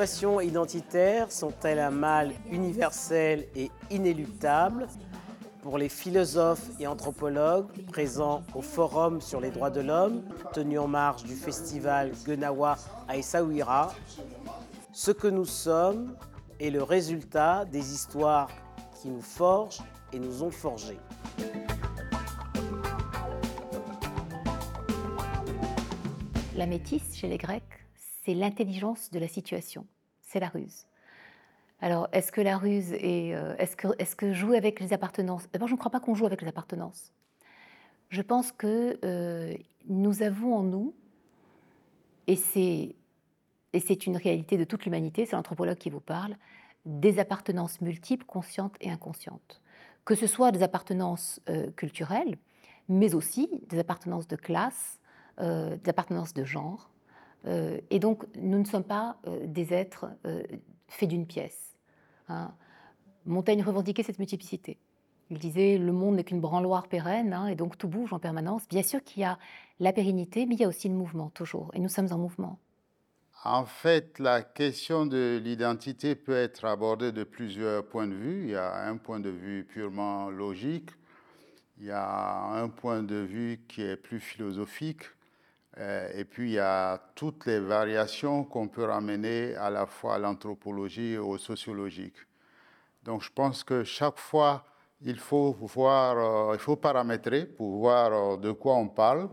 Les crispations identitaires sont-elles un mal universel et inéluctable pour les philosophes et anthropologues présents au Forum sur les droits de l'homme, tenu en marge du festival Genawa à Essaouira, ce que nous sommes est le résultat des histoires qui nous forgent et nous ont forgés. La métisse chez les Grecs, c'est l'intelligence de la situation, c'est la ruse. Alors, est-ce que la ruse est. Euh, est-ce que, est que jouer avec les appartenances. D'abord, je ne crois pas qu'on joue avec les appartenances. Je pense que euh, nous avons en nous, et c'est, une réalité de toute l'humanité, c'est l'anthropologue qui vous parle, des appartenances multiples, conscientes et inconscientes. Que ce soit des appartenances euh, culturelles, mais aussi des appartenances de classe, des appartenances de genre. Et donc, nous ne sommes pas des êtres faits d'une pièce. Hein. Montaigne revendiquait cette multiplicité. Il disait le monde n'est qu'une branloire pérenne, hein, et donc tout bouge en permanence. Bien sûr qu'il y a la pérennité, mais il y a aussi le mouvement, toujours. Et nous sommes en mouvement. En fait, la question de l'identité peut être abordée de plusieurs points de vue. Il y a un point de vue purement logique, il y a un point de vue qui est plus philosophique, euh, et puis il y a toutes les variations qu'on peut ramener à la fois à l'anthropologie et au sociologique. Donc je pense que chaque fois, il faut voir, euh, il faut paramétrer pour voir euh, de quoi on parle.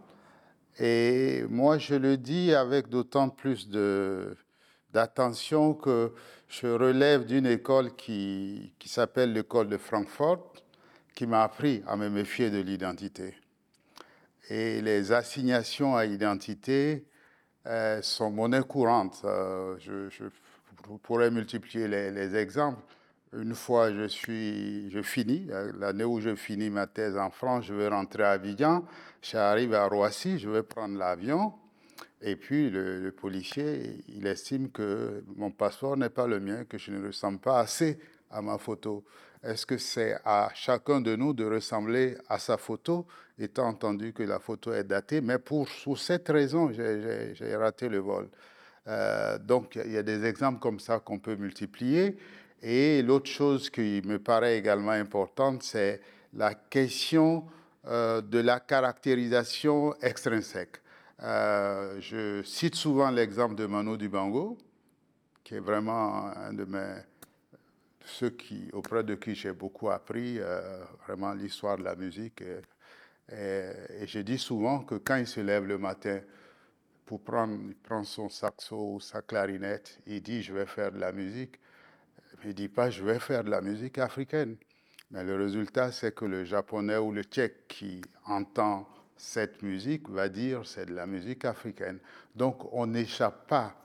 Et moi, je le dis avec d'autant plus d'attention que je relève d'une école qui, qui s'appelle l'école de Francfort, qui m'a appris à me méfier de l'identité. Et les assignations à identité euh, sont monnaie courante. Euh, je, pourrais multiplier les, exemples. Une fois, je, suis, je finis, l'année où je finis ma thèse en France, je vais rentrer à Abidjan. J'arrive à Roissy, je vais prendre l'avion. Et puis le, le, policier, il estime que mon passeport n'est pas le mien, que je ne ressemble pas assez à ma photo. Est-ce que c'est à chacun de nous de ressembler à sa photo, étant entendu que la photo est datée Mais pour, cette raison, j'ai raté le vol. Euh, donc, il y a des exemples comme ça qu'on peut multiplier. Et l'autre chose qui me paraît également importante, c'est la question euh, de la caractérisation extrinsèque. Euh, je cite souvent l'exemple de Manu Dibango, qui est vraiment un de mes ceux qui, auprès de qui j'ai beaucoup appris euh, vraiment l'histoire de la musique. Et, je dis souvent que quand il se lève le matin pour prendre, il prend son saxo ou sa clarinette, il dit je vais faire de la musique. Il ne dit pas je vais faire de la musique africaine. Mais le résultat, c'est que le japonais ou le tchèque qui entend cette musique va dire c'est de la musique africaine. Donc on n'échappe pas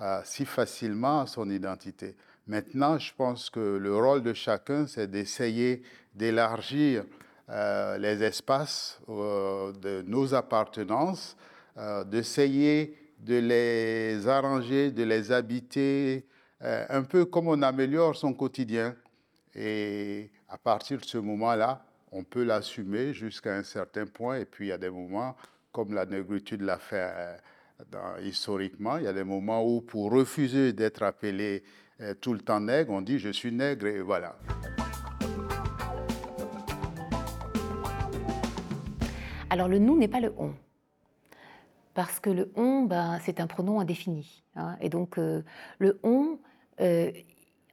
euh, si facilement à son identité. Maintenant, je pense que le rôle de chacun, c'est d'essayer d'élargir euh, les espaces euh, de nos appartenances, euh, d'essayer de les arranger, de les habiter, un peu comme on améliore son quotidien. Et à partir de ce moment-là, on peut l'assumer jusqu'à un certain point. Et puis, il y a des moments, comme la négritude l'a fait historiquement, il y a des moments où, pour refuser d'être appelé tout le temps nègre, on dit je suis nègre et voilà. Alors le nous n'est pas le on. Parce que le on, ben, c'est un pronom indéfini. Hein. et donc euh, le on, euh,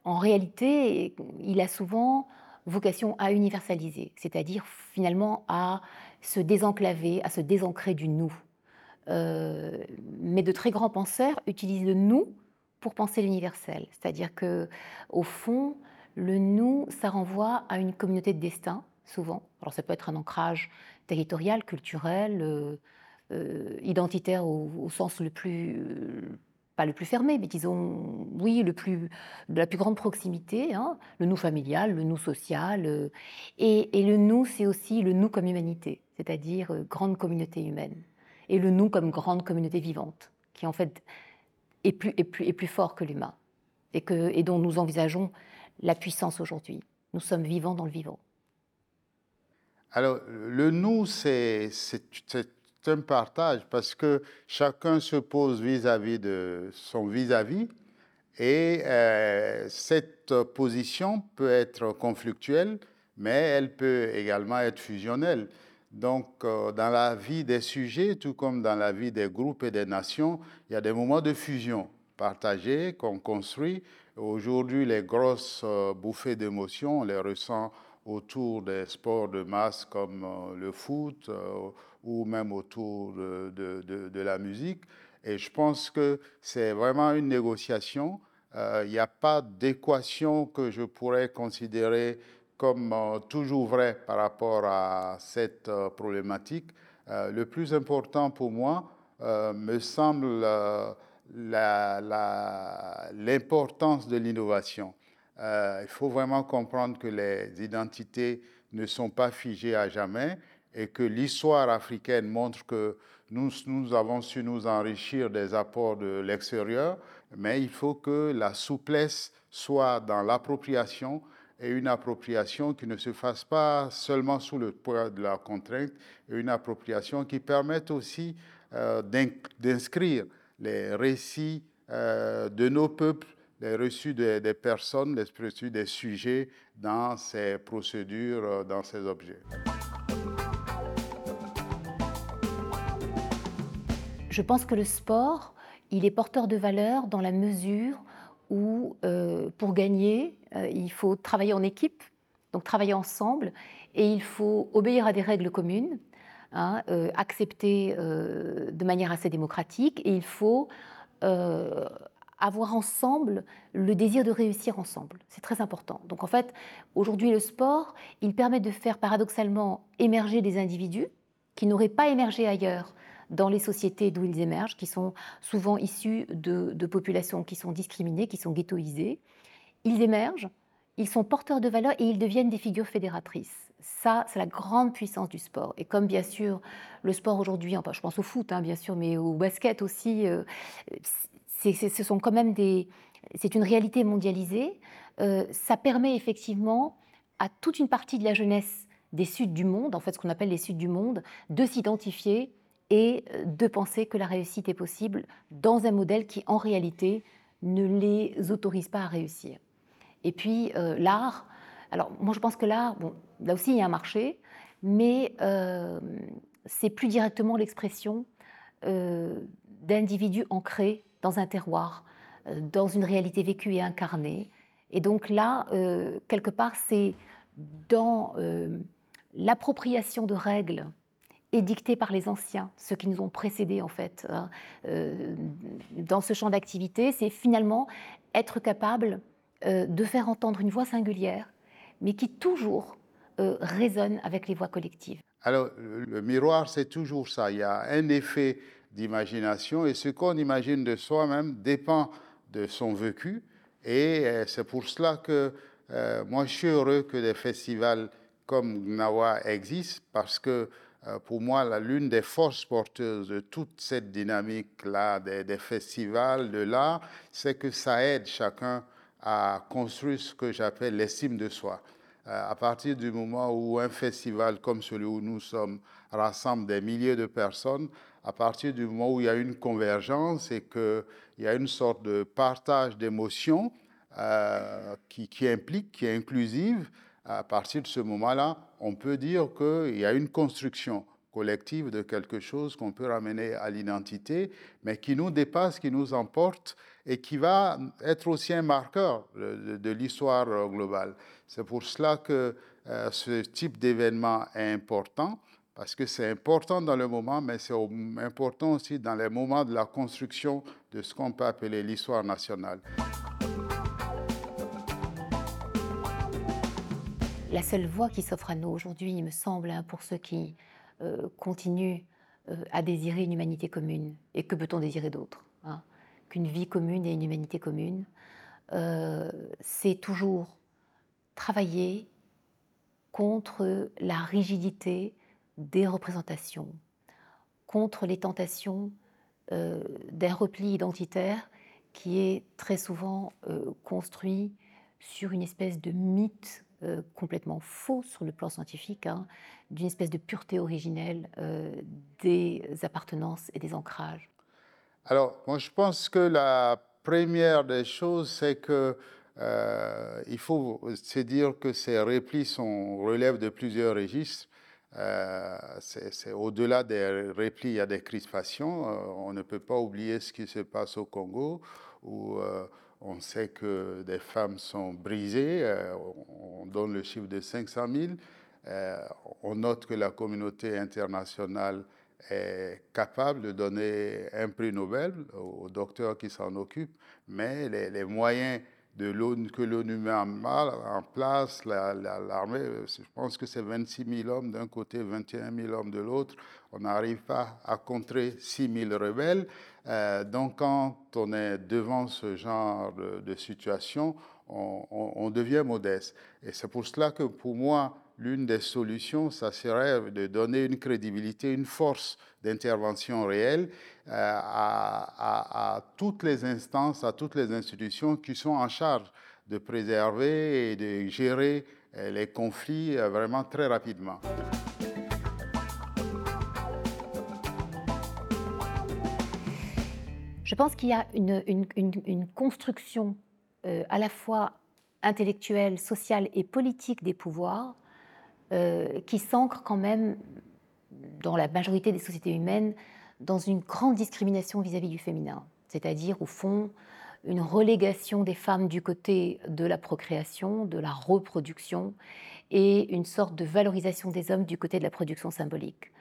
en réalité, il a souvent vocation à universaliser, c'est-à-dire finalement à se désenclaver, à se désancrer du nous. mais de très grands penseurs utilisent le nous pour penser l'universel. C'est-à-dire que, au fond, le nous, ça renvoie à une communauté de destin, souvent. Alors ça peut être un ancrage territorial, culturel, euh, euh, identitaire au, sens le plus, euh, pas le plus fermé, mais disons, oui, le plus, de la plus grande proximité, hein. le nous familial, le nous social. et, et, le nous, c'est aussi le nous comme humanité, c'est-à-dire grande communauté humaine. Et le nous comme grande communauté vivante, qui en fait est plus, fort que l'humain et dont nous envisageons la puissance aujourd'hui. Nous sommes vivants dans le vivant. Alors, le nous, c'est un partage parce que chacun se pose vis-à-vis de son vis-à-vis Et euh, cette position peut être conflictuelle, mais elle peut également être fusionnelle. Donc, euh, dans la vie des sujets, tout comme dans la vie des groupes et des nations, il y a des moments de fusion partagés qu'on construit. Aujourd'hui, les grosses euh, bouffées d'émotions, on les ressent autour des sports de masse comme le foot ou même autour de, la musique. Et je pense que c'est vraiment une négociation euh, il n'y a pas d'équation que je pourrais considérer comme euh, toujours vraie par rapport à cette euh, problématique. le plus important pour moi me semble l'importance de l'innovation. il faut vraiment comprendre que les identités ne sont pas figées à jamais et que l'histoire africaine montre que nous avons su nous enrichir des apports de l'extérieur, mais il faut que la souplesse soit dans l'appropriation et une appropriation qui ne se fasse pas seulement sous le poids de la contrainte, et une appropriation qui permette aussi euh, d'inscrire les récits euh, de nos peuples, les reçus des, des personnes, les reçus des sujets dans ces procédures, euh, dans ces objets. Je pense que le sport, il est porteur de valeur dans la mesure où, euh, pour gagner, euh, il faut travailler en équipe, donc travailler ensemble, et il faut obéir à des règles communes, hein, euh, accepter de manière assez démocratique, et il faut avoir ensemble le désir de réussir ensemble. C'est très important. Donc en fait, aujourd'hui, le sport, il permet de faire paradoxalement émerger des individus qui n'auraient pas émergé ailleurs dans les sociétés d'où ils émergent, qui sont souvent issus de, populations qui sont discriminées, qui sont ghettoisées. Ils émergent, ils sont porteurs de valeurs et ils deviennent des figures fédératrices. Ça, c'est la grande puissance du sport. Et comme bien sûr le sport aujourd'hui, enfin, je pense au foot hein, bien sûr, mais au basket aussi, euh, ce sont quand même des, c'est une réalité mondialisée. Euh, ça permet effectivement à toute une partie de la jeunesse des Suds du monde, en fait ce qu'on appelle les Suds du monde, de s'identifier et euh, de penser que la réussite est possible dans un modèle qui, en réalité, ne les autorise pas à réussir. Et puis, euh, l'art, alors moi je pense que l'art, bon, là aussi il y a un marché, mais euh, c'est plus directement l'expression d'individus ancrés dans un terroir, dans une réalité vécue et incarnée. Et donc là, quelque part, c'est dans l'appropriation de règles édictés par les anciens, ceux qui nous ont précédés en fait hein, euh, dans ce champ d'activité, c'est finalement être capable euh, de faire entendre une voix singulière, mais qui toujours euh, résonne avec les voix collectives. Alors le miroir, c'est toujours ça. Il y a un effet d'imagination et ce qu'on imagine de soi-même dépend de son vécu. Et c'est pour cela que moi je suis heureux que des festivals comme Gnawa existent parce que pour moi, l'une des forces porteuses de toute cette dynamique-là, des, festivals, de l'art, c'est que ça aide chacun à construire ce que j'appelle l'estime de soi. Euh, à partir du moment où un festival comme celui où nous sommes rassemble des milliers de personnes, à partir du moment où il y a une convergence et qu'il y a une sorte de partage d'émotions euh, qui implique, qui est inclusive, à partir de ce moment-là, on peut dire qu'il y a une construction collective de quelque chose qu'on peut ramener à l'identité, mais qui nous dépasse, qui nous emporte et qui va être aussi un marqueur de, l'histoire globale. C'est pour cela que euh, ce type d'événement est important, parce que c'est important dans le moment, mais c'est important aussi dans les moments de la construction de ce qu'on peut appeler l'histoire nationale. La seule voie qui s'offre à nous aujourd'hui, il me semble, hein, pour ceux qui euh, continuent euh, à désirer une humanité commune. Et que peut-on désirer d'autre hein, Qu'une vie commune et une humanité commune, euh, c'est toujours travailler contre la rigidité des représentations, contre les tentations d'un repli identitaire qui est très souvent construit sur une espèce de mythe euh, complètement faux sur le plan scientifique, hein, d'une espèce de pureté originelle euh, des appartenances et des ancrages Alors, moi, je pense que la première des choses, c'est que euh, il faut se dire que ces replis sont, relèvent de plusieurs registres. C'est au-delà des replis, il y a des crispations. On ne peut pas oublier ce qui se passe au Congo, où on sait que des femmes sont brisées. on donne le chiffre de 500 000. on note que la communauté internationale est capable de donner un prix Nobel aux docteurs qui s'en occupent, mais les, les moyens de que l'ONU met en, place, l'armée, je pense que c'est 26 000 hommes d'un côté, 21 000 hommes de l'autre. On n'arrive pas à contrer 6 000 rebelles. Euh, donc quand on est devant ce genre de, situation, on, on, devient modeste. Et c'est pour cela que pour moi, l'une des solutions, ça serait de donner une crédibilité, une force d'intervention réelle euh, à, toutes les instances, à toutes les institutions qui sont en charge de préserver et de gérer euh, les conflits euh, vraiment très rapidement. Je pense qu'il y a une, construction à la fois intellectuelle, sociale et politique des pouvoirs qui s'ancre quand même dans la majorité des sociétés humaines dans une grande discrimination vis-à-vis du féminin, c'est-à-dire au fond une relégation des femmes du côté de la procréation, de la reproduction, et une sorte de valorisation des hommes du côté de la production symbolique.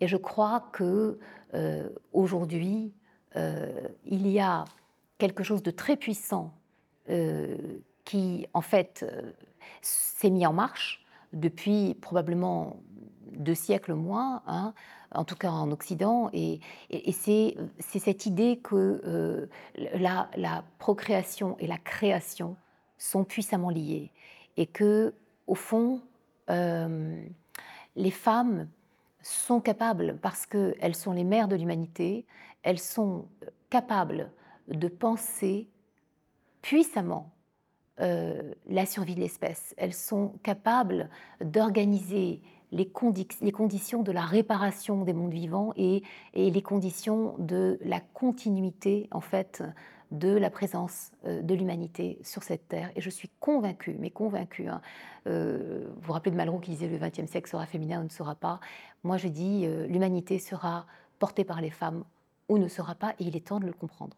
Et je crois que euh, aujourd'hui, euh, il y a quelque chose de très puissant qui, en fait, s'est mis en marche depuis probablement deux siècles moins, hein, en tout cas en Occident. Et, c'est cette idée que euh, la, procréation et la création sont puissamment liées. Et que, au fond, euh, les femmes sont capables, parce qu'elles sont les mères de l'humanité, elles sont capables de penser puissamment la survie de l'espèce. Elles sont capables d'organiser les, conditions de la réparation des mondes vivants et, et, les conditions de la continuité, en fait, de la présence euh, de l'humanité sur cette terre. Et je suis convaincue, mais convaincue. Hein, euh, vous vous rappelez de Malraux qui disait le XXe siècle sera féminin ou ne sera pas. Moi, je dis l'humanité sera portée par les femmes ou ne sera pas, et il est temps de le comprendre.